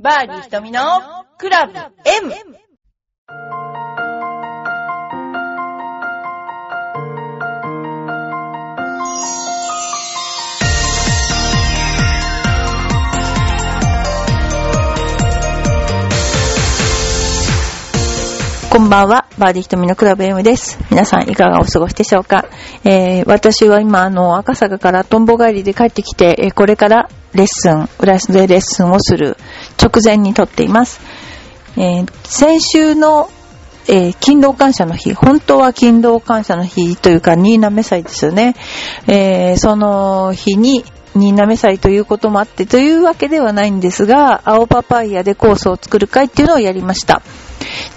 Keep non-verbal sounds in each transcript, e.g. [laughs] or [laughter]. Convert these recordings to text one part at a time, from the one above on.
バーディー瞳のクラブ M! こんばんは、バーディー瞳のクラブ M です。皆さんいかがお過ごしでしょうか、えー、私は今、あの、赤坂からトンボ帰りで帰ってきて、えーこれからレッスン、浦安でレッスンをする直前に撮っています。えー先週の、えー勤労感謝の日、本当は勤労感謝の日というか、新滑祭ですよね。えーその日に、新滑祭ということもあって、というわけではないんですが、青パパイヤでコースを作る会っていうのをやりました。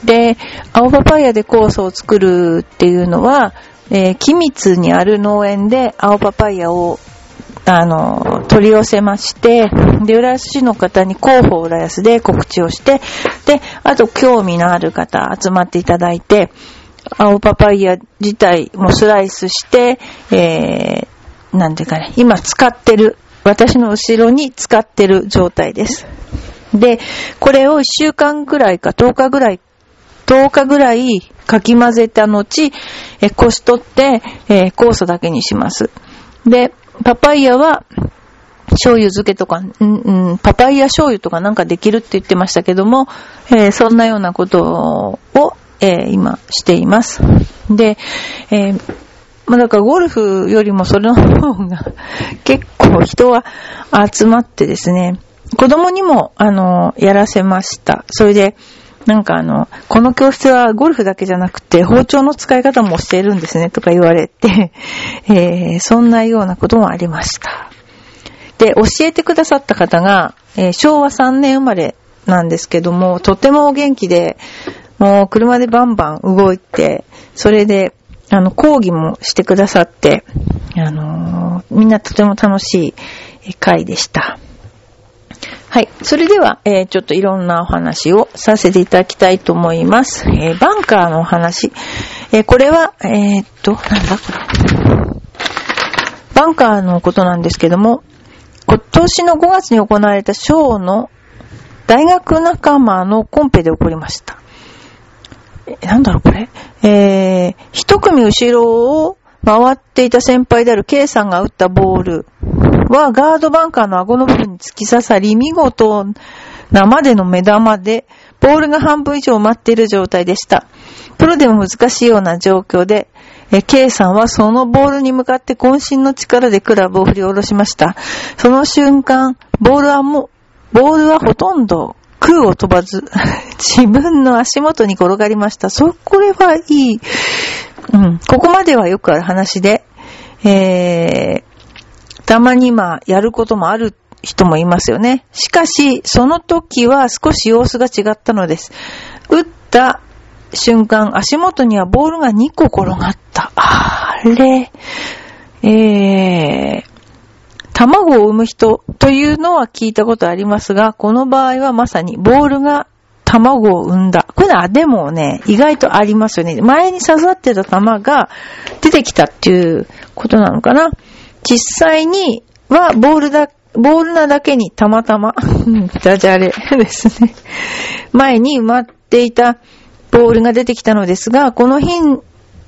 で、青パパイヤでコースを作るっていうのは、えー、君津にある農園で青パパイヤを、あの、取り寄せまして、で、浦安市の方に広報浦安で告知をして、で、あと興味のある方集まっていただいて、青パパイヤ自体もスライスして、えー、なんていうかね、今使ってる、私の後ろに使ってる状態です。で、これを1週間ぐらいか10日ぐらい、10日ぐらいかき混ぜた後、えこし取って、えー酵素だけにします。で、パパイヤは、醤油漬けとか、うんうん、パパイヤ醤油とかなんかできるって言ってましたけども、えーそんなようなことを、えー今しています。で、えーまあだからゴルフよりもそれの方が [laughs] 結構人は集まってですね、子供にも、あの、やらせました。それで、なんかあの、この教室はゴルフだけじゃなくて包丁の使い方も教えるんですねとか言われて、[laughs] えーそんなようなこともありました。で、教えてくださった方が、えー昭和3年生まれなんですけども、とてもお元気で、もう車でバンバン動いて、それで、あの、講義もしてくださって、あのーみんなとても楽しいえー会でした。はい。それでは、えーちょっといろんなお話をさせていただきたいと思います。えーバンカーのお話。えーこれは、えーっと、なんだ？これ。バンカーのことなんですけども、今年の5月に行われたショーの大学仲間のコンペで起こりました。えなんだろうこれ？えー、一組後ろを回っていた先輩である K さんが打ったボールはガードバンカーの顎の部分に突き刺さり、見事なまでの目玉で、ボールが半分以上埋まっている状態でした。プロでも難しいような状況で、K さんはそのボールに向かって渾身の力でクラブを振り下ろしました。その瞬間、ボールはもう、ボールはほとんど空を飛ばず、自分の足元に転がりました。そ、これはいい。うん。ここまではよくある話で、えー、たまにまあ、やることもある人もいますよね。しかし、その時は少し様子が違ったのです。打った瞬間、足元にはボールが2個転がった。あれ、えー、卵を産む人というのは聞いたことありますが、この場合はまさにボールが卵を産んだ。これはでもね、意外とありますよね。前に刺さってた玉が出てきたっていうことなのかな。実際にはボールだ、ボールなだけにたまたま、[laughs] ダジャレですね。前に埋まっていたボールが出てきたのですが、この日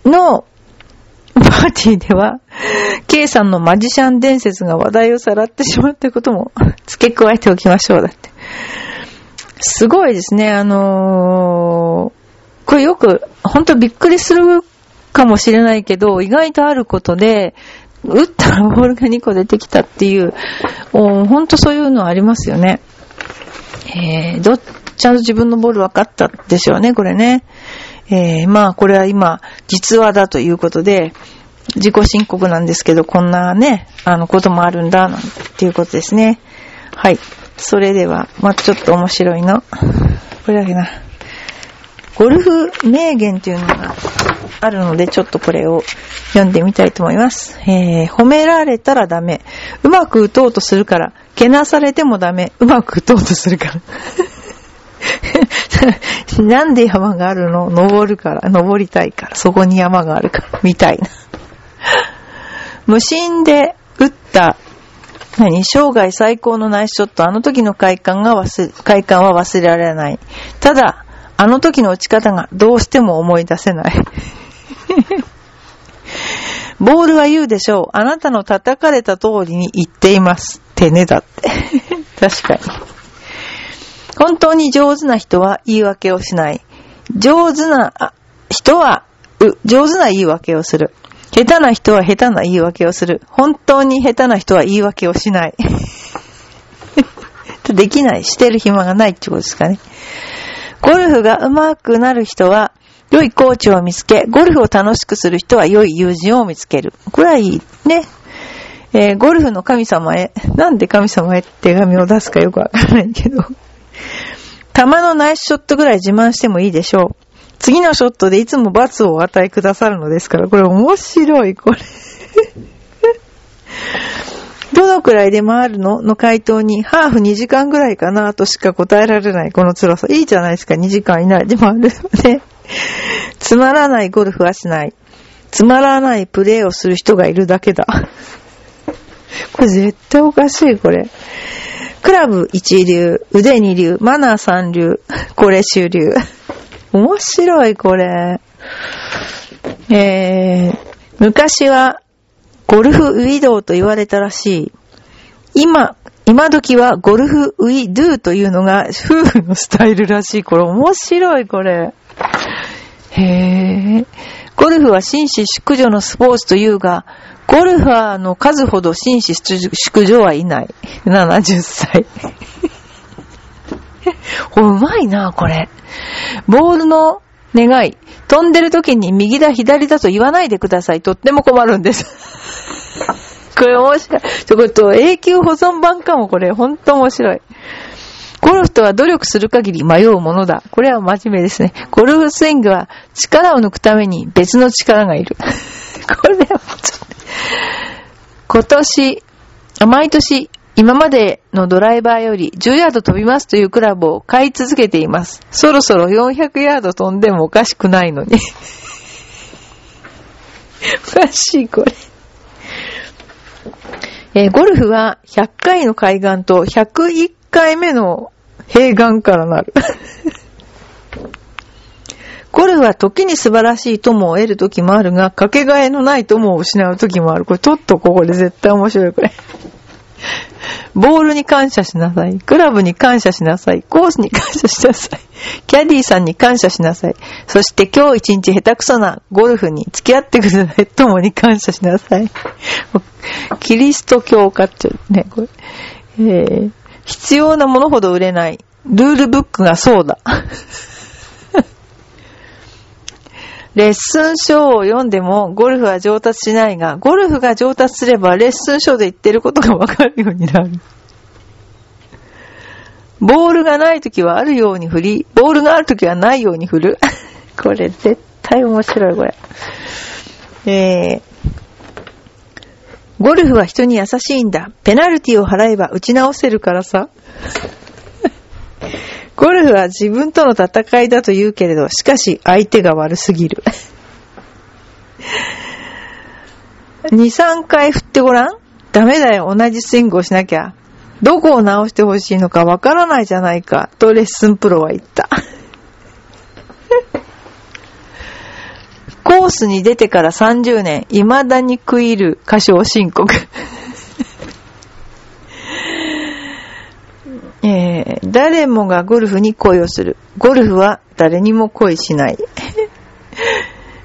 のパーティーでは、K さんのマジシャン伝説が話題をさらってしまったことも付け加えておきましょう。だって。すごいですね。あのーこれよく、本当びっくりするかもしれないけど、意外とあることで、打ったらボールが2個出てきたっていう、お本当そういうのありますよね。えー、ど、ちゃんと自分のボール分かったでしょうね、これね。えー、まあ、これは今、実話だということで、自己申告なんですけど、こんなね、あの、こともあるんだ、なんていうことですね。はい。それでは、まあ、ちょっと面白いの。これだけな。ゴルフ名言っていうのがあるので、ちょっとこれを読んでみたいと思います。えー、褒められたらダメ。うまく打とうとするから。けなされてもダメ。うまく打とうとするから。[laughs] なんで山があるの？登るから。登りたいから。そこに山があるから。みたいな。無心で打った何？生涯最高のナイスショット。あの時の快感が忘れ、快感は忘れられない。ただ、あの時の打ち方がどうしても思い出せない。[laughs] ボールは言うでしょう。あなたの叩かれた通りに言っています。ってねだって。[laughs] 確かに。本当に上手な人は言い訳をしない。上手な人は、上手な言い訳をする。下手な人は下手な言い訳をする。本当に下手な人は言い訳をしない。[laughs] できない。してる暇がないってことですかね。ゴルフが上手くなる人は、良いコーチを見つけ、ゴルフを楽しくする人は良い友人を見つける。これはいいね。えー、ゴルフの神様へ、なんで神様へって手紙を出すかよくわからないけど、球のナイスショットぐらい自慢してもいいでしょう。次のショットでいつも罰をお与えくださるのですから、これ面白い、これ [laughs] どのくらいで回るの？の回答に、ハーフ2時間ぐらいかなとしか答えられないこの辛さ。いいじゃないですか、2時間以内で回るので。つまらないゴルフはしない。つまらないプレーをする人がいるだけだ。[laughs] これ絶対おかしい、これ。クラブ一流、腕二流、マナー三流、これ主流。面白い、これ。えー、昔は、ゴルフウィドウと言われたらしい。今、今時はゴルフウィドゥというのが夫婦のスタイルらしい。これ面白い、これ。へえ。ゴルフは紳士淑女のスポーツというが、ゴルファーの数ほど紳士淑女はいない。70歳。[laughs] うまいな、これ。ボールの願い。飛んでる時に右だ左だと言わないでください。とっても困るんです。[laughs] これ面白い。ちょ、こと永久保存版かも、これ。ほんと面白い。ゴルフとは努力する限り迷うものだ。これは真面目ですね。ゴルフスイングは力を抜くために別の力がいる。[laughs] これはちょっと。今年、毎年今までのドライバーより10ヤード飛びますというクラブを買い続けています。そろそろ400ヤード飛んでもおかしくないのに。おかしい、これ。えー、ゴルフは100回の海岸と101回目の平岸からなる。ゴルフは時に素晴らしい友を得る時もあるが、かけがえのない友を失う時もある。これ、ちょっとここで絶対面白い、これ。[laughs] ボールに感謝しなさい。クラブに感謝しなさい。コースに感謝しなさい。キャディーさんに感謝しなさい。そして今日一日下手くそなゴルフに付き合ってください。共に感謝しなさい。キリスト教化ってね、これ。えー、必要なものほど売れない。ルールブックがそうだ。レッスン書を読んでもゴルフは上達しないが、ゴルフが上達すればレッスン書で言ってることがわかるようになる。ボールがないときはあるように振り、ボールがあるときはないように振る。[laughs] これ絶対面白い、これ。えー、ゴルフは人に優しいんだ。ペナルティを払えば打ち直せるからさ。ゴルフは自分との戦いだと言うけれど、しかし相手が悪すぎる。[laughs] 2、3回振ってごらん？ダメだよ、同じスイングをしなきゃ。どこを直してほしいのかわからないじゃないか、とレッスンプロは言った。[laughs] コースに出てから30年、未だに食いる歌唱申告。えー、誰もがゴルフに恋をする。ゴルフは誰にも恋しない。[laughs]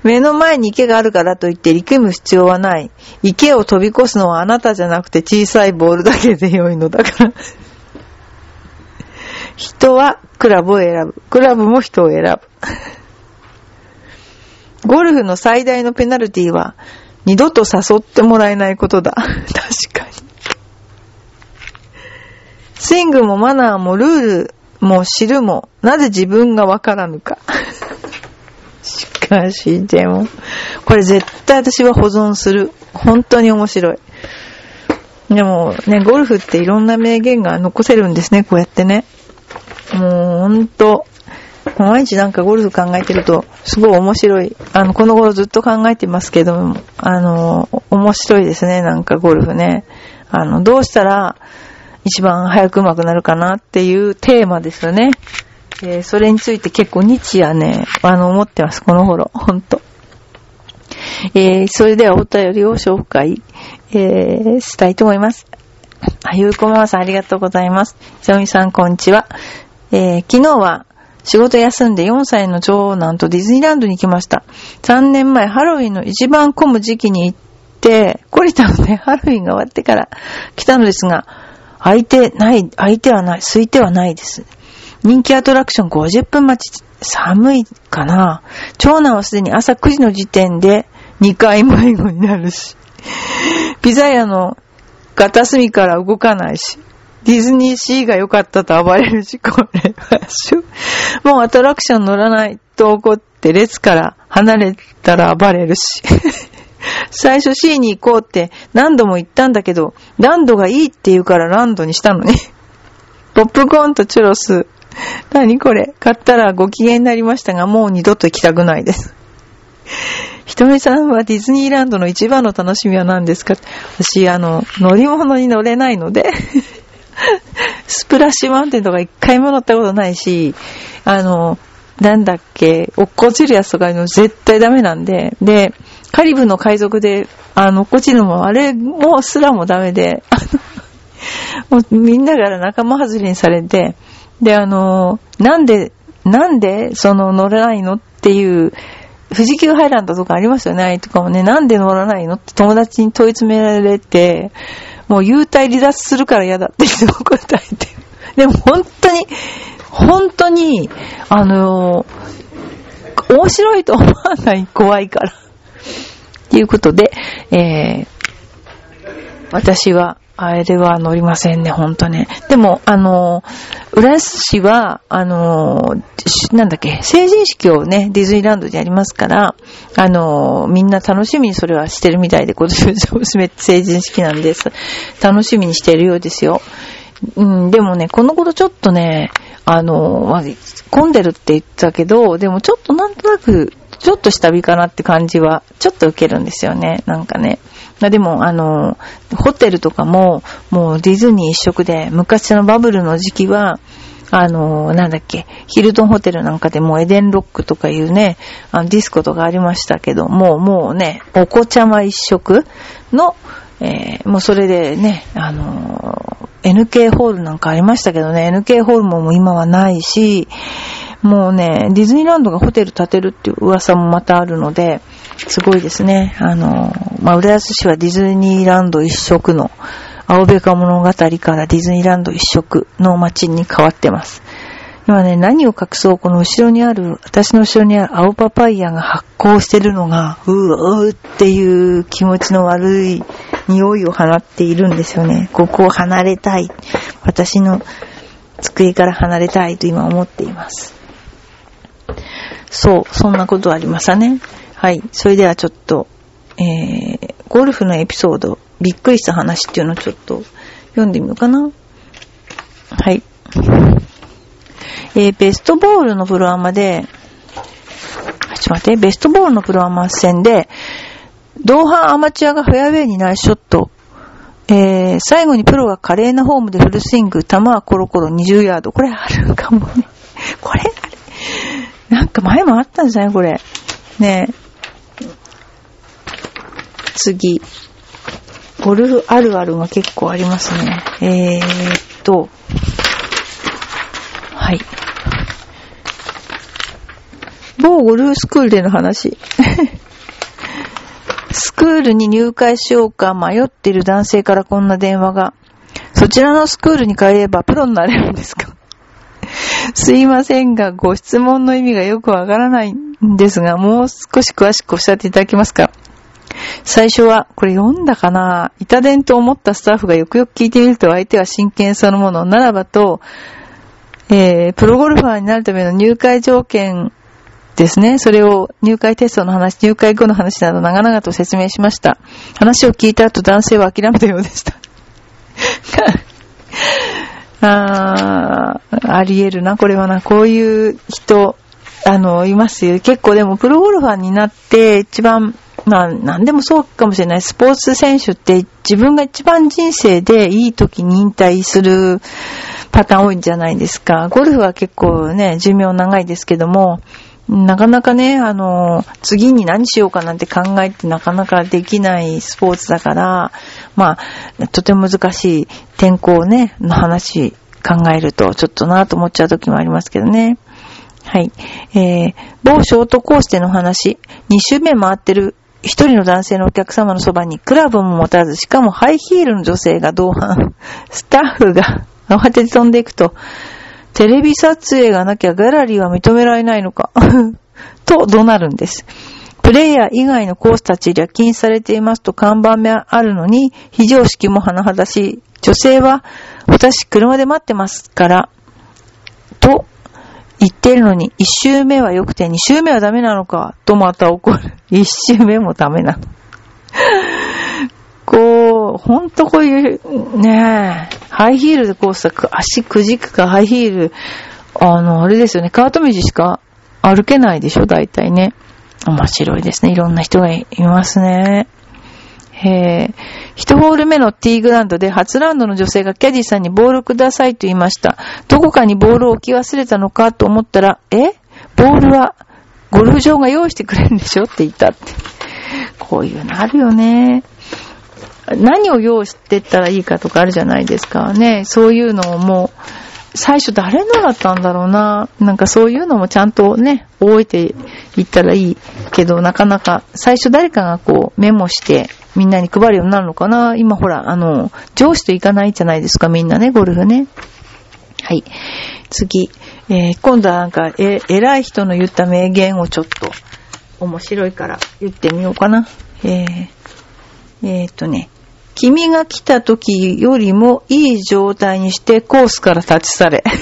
目の前に池があるからといって力む必要はない。池を飛び越すのはあなたじゃなくて小さいボールだけで良いのだから。[laughs] 人はクラブを選ぶ。クラブも人を選ぶ。[laughs] ゴルフの最大のペナルティは二度と誘ってもらえないことだ。確かに。スイングもマナーもルールも知るも、なぜ自分がわからぬか。しかし、でも、これ絶対私は保存する。本当に面白い。でもね、ゴルフっていろんな名言が残せるんですね、こうやってね。もうほんと、毎日なんかゴルフ考えてると、すごい面白い。あの、この頃ずっと考えてますけども、あの、面白いですね、なんかゴルフね。あの、どうしたら一番早く上手くなるかなっていうテーマですよね。えー、それについて結構日夜ね、あの、思ってます、この頃。ほんと。えー、それではお便りを紹介、えー、したいと思います。あ、ゆうこままさんありがとうございます。ひろみさんこんにちは。えー、昨日は仕事休んで4歳の長男とディズニーランドに行きました。3年前ハロウィンの一番混む時期に行って、懲りたのでハロウィンが終わってから来たのですが、空いてない、空いてはない、空いてはないです。人気アトラクション50分待ち、寒いかな。長男はすでに朝9時の時点で2回迷子になるし、ピザ屋の片隅から動かないし、ディズニーシーが良かったと暴れるし、これはしょ、もうアトラクション乗らないと怒って列から離れたら暴れるし。最初 C に行こうって何度も言ったんだけど、ランドがいいって言うからランドにしたのに。[laughs] ポップコーンとチュロス。何これ買ったらご機嫌になりましたが、もう二度と行きたくないです。[laughs] ひとみさんはディズニーランドの一番の楽しみは何ですか？私、あの、乗り物に乗れないので [laughs] スプラッシュマウンテンとか一回も乗ったことないし、あの、なんだっけ、落っこちるやつとかいうの絶対ダメなんで、で、カリブの海賊で、あの、落っちるのも、あれもすらもダメで、あの、もうみんなから仲間外れにされて、で、あの、なんで、なんで、その乗れないのっていう、富士急ハイランドとかありますよね、あとかもね、なんで乗らないのって友達に問い詰められて、もう幽体離脱するから嫌だっていつも答えてでも本当に、本当に、あの、面白いと思わない怖いから。ということで、えー、私は、あれは乗りませんね、ほんとね。でも、あの、浦安市は、あの、なんだっけ、成人式をね、ディズニーランドでやりますから、あの、みんな楽しみにそれはしてるみたいで、今年の成人式なんです。楽しみにしてるようですよ。うん、でもね、この頃ちょっとね、あの、混んでるって言ったけど、でもちょっとなんとなく、ちょっと下火かなって感じは、ちょっと受けるんですよね、なんかね。でも、あの、ホテルとかも、もうディズニー一色で、昔のバブルの時期は、あの、なんだっけ、ヒルトンホテルなんかでもエデンロックとかいうね、あのディスコとかありましたけども、もうね、お子ちゃま一色の、えー、もうそれでね、あの、NK ホールなんかありましたけどね、NK ホールももう今はないし、もうね、ディズニーランドがホテル建てるっていう噂もまたあるので、すごいですね。あの、まあ、浦安市はディズニーランド一色の、青べか物語からディズニーランド一色の街に変わってます。今ね、何を隠そう、この後ろにある、私の後ろにある青パパイヤが発酵してるのが、うーっていう気持ちの悪い匂いを放っているんですよね。ここを離れたい。私の机から離れたいと今思っています。そう、そんなことありましたね。はい。それではちょっと、えー、ゴルフのエピソード、びっくりした話っていうのをちょっと読んでみようかな。はい。えー、ベストボールのプロアマで、ちょっと待って、ベストボールのプロアマ戦で、同伴アマチュアがフェアウェイにないショット、えー、最後にプロが華麗なフォームでフルスイング、球はコロコロ20ヤード。これあるかもね。か前もあったんじゃない？これ。ねえ。次。ゴルフあるあるが結構ありますね。えー、っと。はい。某ゴルフスクールでの話。[laughs] スクールに入会しようか迷っている男性からこんな電話が。そちらのスクールに通えばプロになれるんですか？[laughs] すいませんが、ご質問の意味がよくわからないんですが、もう少し詳しくおっしゃっていただけますか？最初は、これ読んだかな？板伝と思ったスタッフがよくよく聞いてみると相手は真剣そのものならばと、えー、プロゴルファーになるための入会条件ですね。それを入会テストの話、入会後の話など長々と説明しました。話を聞いた後男性は諦めたようでした。あああり得るな、これはな。こういう人、あの、いますよ。結構でもプロゴルファーになって一番まあ、なんでもそうかもしれない。スポーツ選手って自分が一番人生でいい時に引退するパターン多いんじゃないですか。ゴルフは結構ね、寿命長いですけども、なかなかね、あの、次に何しようかなんて考えてなかなかできないスポーツだから、まあ、とても難しい天候ね、の話考えると、ちょっとなぁと思っちゃう時もありますけどね。はい。えー、某ショートコースでの話、2周目回ってる一人の男性のお客様のそばにクラブも持たず、しかもハイヒールの女性が同伴。スタッフが慌てて飛んでいくと、テレビ撮影がなきゃギャラリーは認められないのか？[laughs] と怒鳴るんです。プレイヤー以外のコース立ち入りは禁されていますと看板があるのに、非常識も甚だしい。女性は、私車で待ってますから、と言ってるのに、一周目は良くて二周目はダメなのか、とまた怒る。一周目もダメなの。こう、ほんとこういう、ねえ、ハイヒールでこうさ、足くじくかハイヒール、あの、あれですよね、カート道しか歩けないでしょ、大体ね。面白いですね。いろんな人がいますね。えー、一ホール目のティーグラウンドで初ラウンドの女性がキャディさんにボールくださいと言いました。どこかにボールを置き忘れたのかと思ったら、え？ボールはゴルフ場が用意してくれるんでしょ？って言ったって。こういうのあるよね。何を用意してったらいいかとかあるじゃないですかね。そういうのをもう、最初誰のだったんだろうな。なんかそういうのもちゃんとね、覚えていったらいいけど、なかなか最初誰かがこうメモしてみんなに配るようになるのかな今ほら、あの、上司と行かないじゃないですか、みんなね、ゴルフね。はい。次。えー、今度はなんか、え、偉い人の言った名言をちょっと面白いから言ってみようかな。えー、えー、っとね。君が来た時よりもいい状態にしてコースから立ち去れ。[laughs]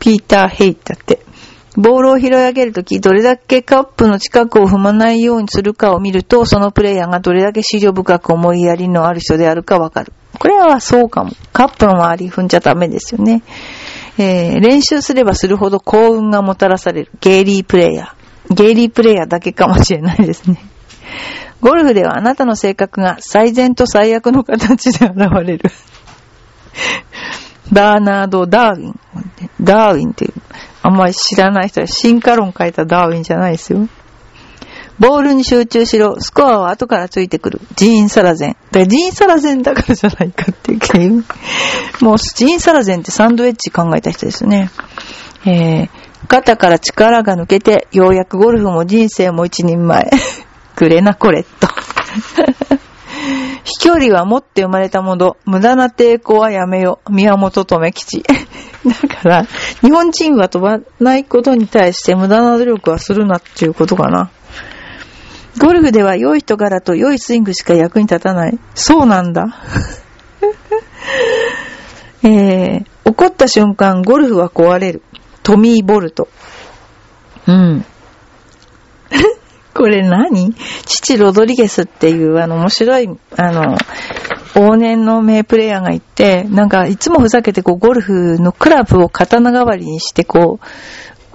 ピーター・ヘイだって。ボールを拾い上げるとき、どれだけカップの近くを踏まないようにするかを見ると、そのプレイヤーがどれだけ資料深く思いやりのある人であるかわかる。これはそうかも。カップの周り踏んじゃダメですよね。えー、練習すればするほど幸運がもたらされる。ゲイリープレイヤー。ゲイリープレイヤーだけかもしれないですね。ゴルフではあなたの性格が最善と最悪の形で現れる。バーナード・ダーウィン。ダーウィンっていうあんまり知らない人は進化論書いたダーウィンじゃないですよ。ボールに集中しろ。スコアは後からついてくる。ジーンサラゼン。だジーンサラゼンだからじゃないかっていう。もうジーンサラゼンってサンドウェッジ考えた人ですね。えー、肩から力が抜けて、ようやくゴルフも人生も一人前。くれなこれっと。[laughs] 飛距離は持って生まれたもの。無駄な抵抗はやめよ。宮本留吉。[laughs] だから、日本人は飛ばないことに対して無駄な努力はするなっていうことかな。ゴルフでは良い人柄と良いスイングしか役に立たない。そうなんだ。[laughs] えー、怒った瞬間、ゴルフは壊れる。トミー・ボルト。うん。これ何？父ロドリゲスっていうあの面白い、あの、往年の名プレイヤーがいて、なんかいつもふざけてこうゴルフのクラブを刀代わりにしてこ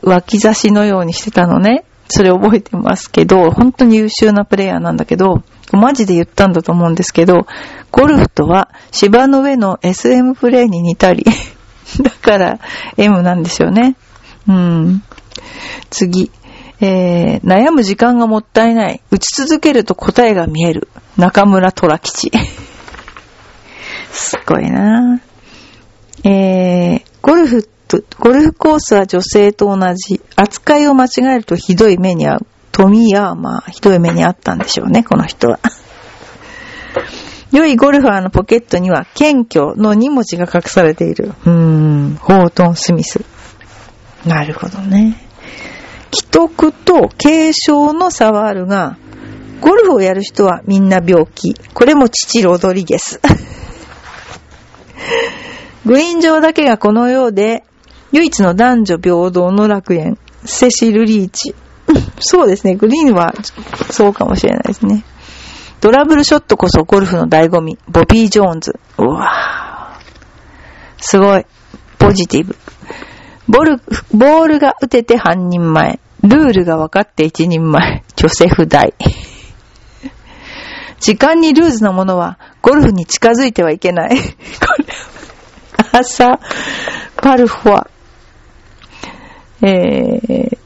う、脇差しのようにしてたのね。それ覚えてますけど、本当に優秀なプレイヤーなんだけど、マジで言ったんだと思うんですけど、ゴルフとは芝の上の SM プレイに似たり、[laughs] だから M なんですよね。うん。次。えー、悩む時間がもったいない。打ち続けると答えが見える。中村虎吉。[laughs] すごいなえー、ゴルフと、ゴルフコースは女性と同じ。扱いを間違えるとひどい目に遭う。トミー・ヤーマー、ひどい目に遭ったんでしょうね、この人は。[laughs] 良いゴルファーのポケットには、謙虚の2文字が隠されている。うーん、ホートン・スミス。なるほどね。既得と軽症の差はあるが、ゴルフをやる人はみんな病気。これも父ロドリゲス。[laughs] グリーン上だけがこのようで、唯一の男女平等の楽園。セシル・リーチ。[laughs] そうですね。グリーンはそうかもしれないですね。ドラブルショットこそゴルフの醍醐味。ボビー・ジョーンズ。うわぁすごい。ポジティブ。ボール、ボールが打てて半人前。ルールが分かって一人前。ジョセフ代。[laughs] 時間にルーズなものは、ゴルフに近づいてはいけない。これ、朝、パルフォア。えー、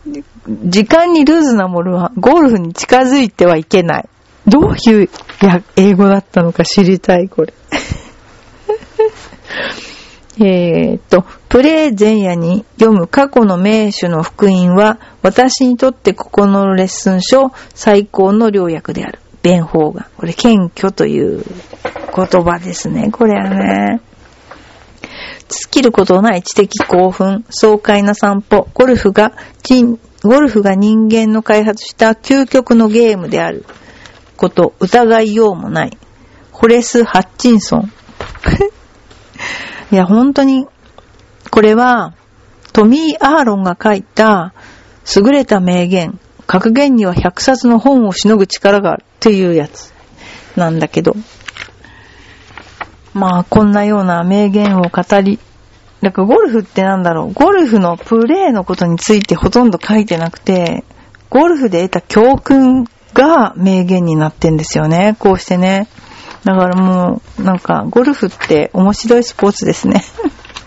時間にルーズなものは、ゴルフに近づいてはいけない。どういうや英語だったのか知りたい、これ。[laughs] えっと、プレイ前夜に読む過去の名手の福音は、私にとってここのレッスン書最高の良薬である。弁法が。これ、謙虚という言葉ですね。これはね。尽きることない知的興奮、爽快な散歩、ゴルフが、ゴルフが人間の開発した究極のゲームであること、疑いようもない。ホレス・ハッチンソン。いや、本当に、これは、トミー・アーロンが書いた優れた名言、格言には100冊の本をしのぐ力があるっていうやつなんだけど、まあ、こんなような名言を語り、なんかゴルフってなんだろう、ゴルフのプレーのことについてほとんど書いてなくて、ゴルフで得た教訓が名言になってんですよね、こうしてね。だからもう、なんか、ゴルフって面白いスポーツですね。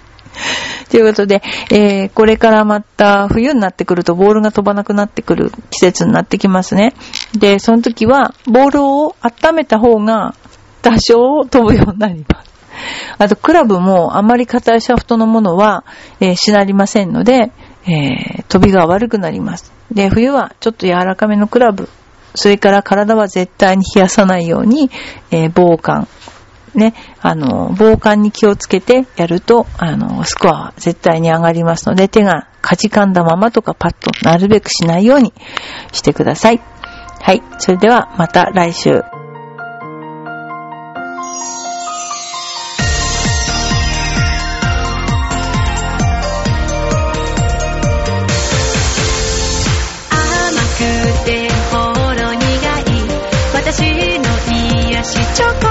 [laughs] ということで、えー、これからまた冬になってくるとボールが飛ばなくなってくる季節になってきますね。で、その時は、ボールを温めた方が多少飛ぶようになります。あと、クラブもあまり硬いシャフトのものは、えー、しなりませんので、えー、飛びが悪くなります。で、冬はちょっと柔らかめのクラブそれから体は絶対に冷やさないように、えー、防寒。ね、あの、防寒に気をつけてやると、あの、スコアは絶対に上がりますので、手がかじかんだままとかパッとなるべくしないようにしてください。はい。それではまた来週。西郊。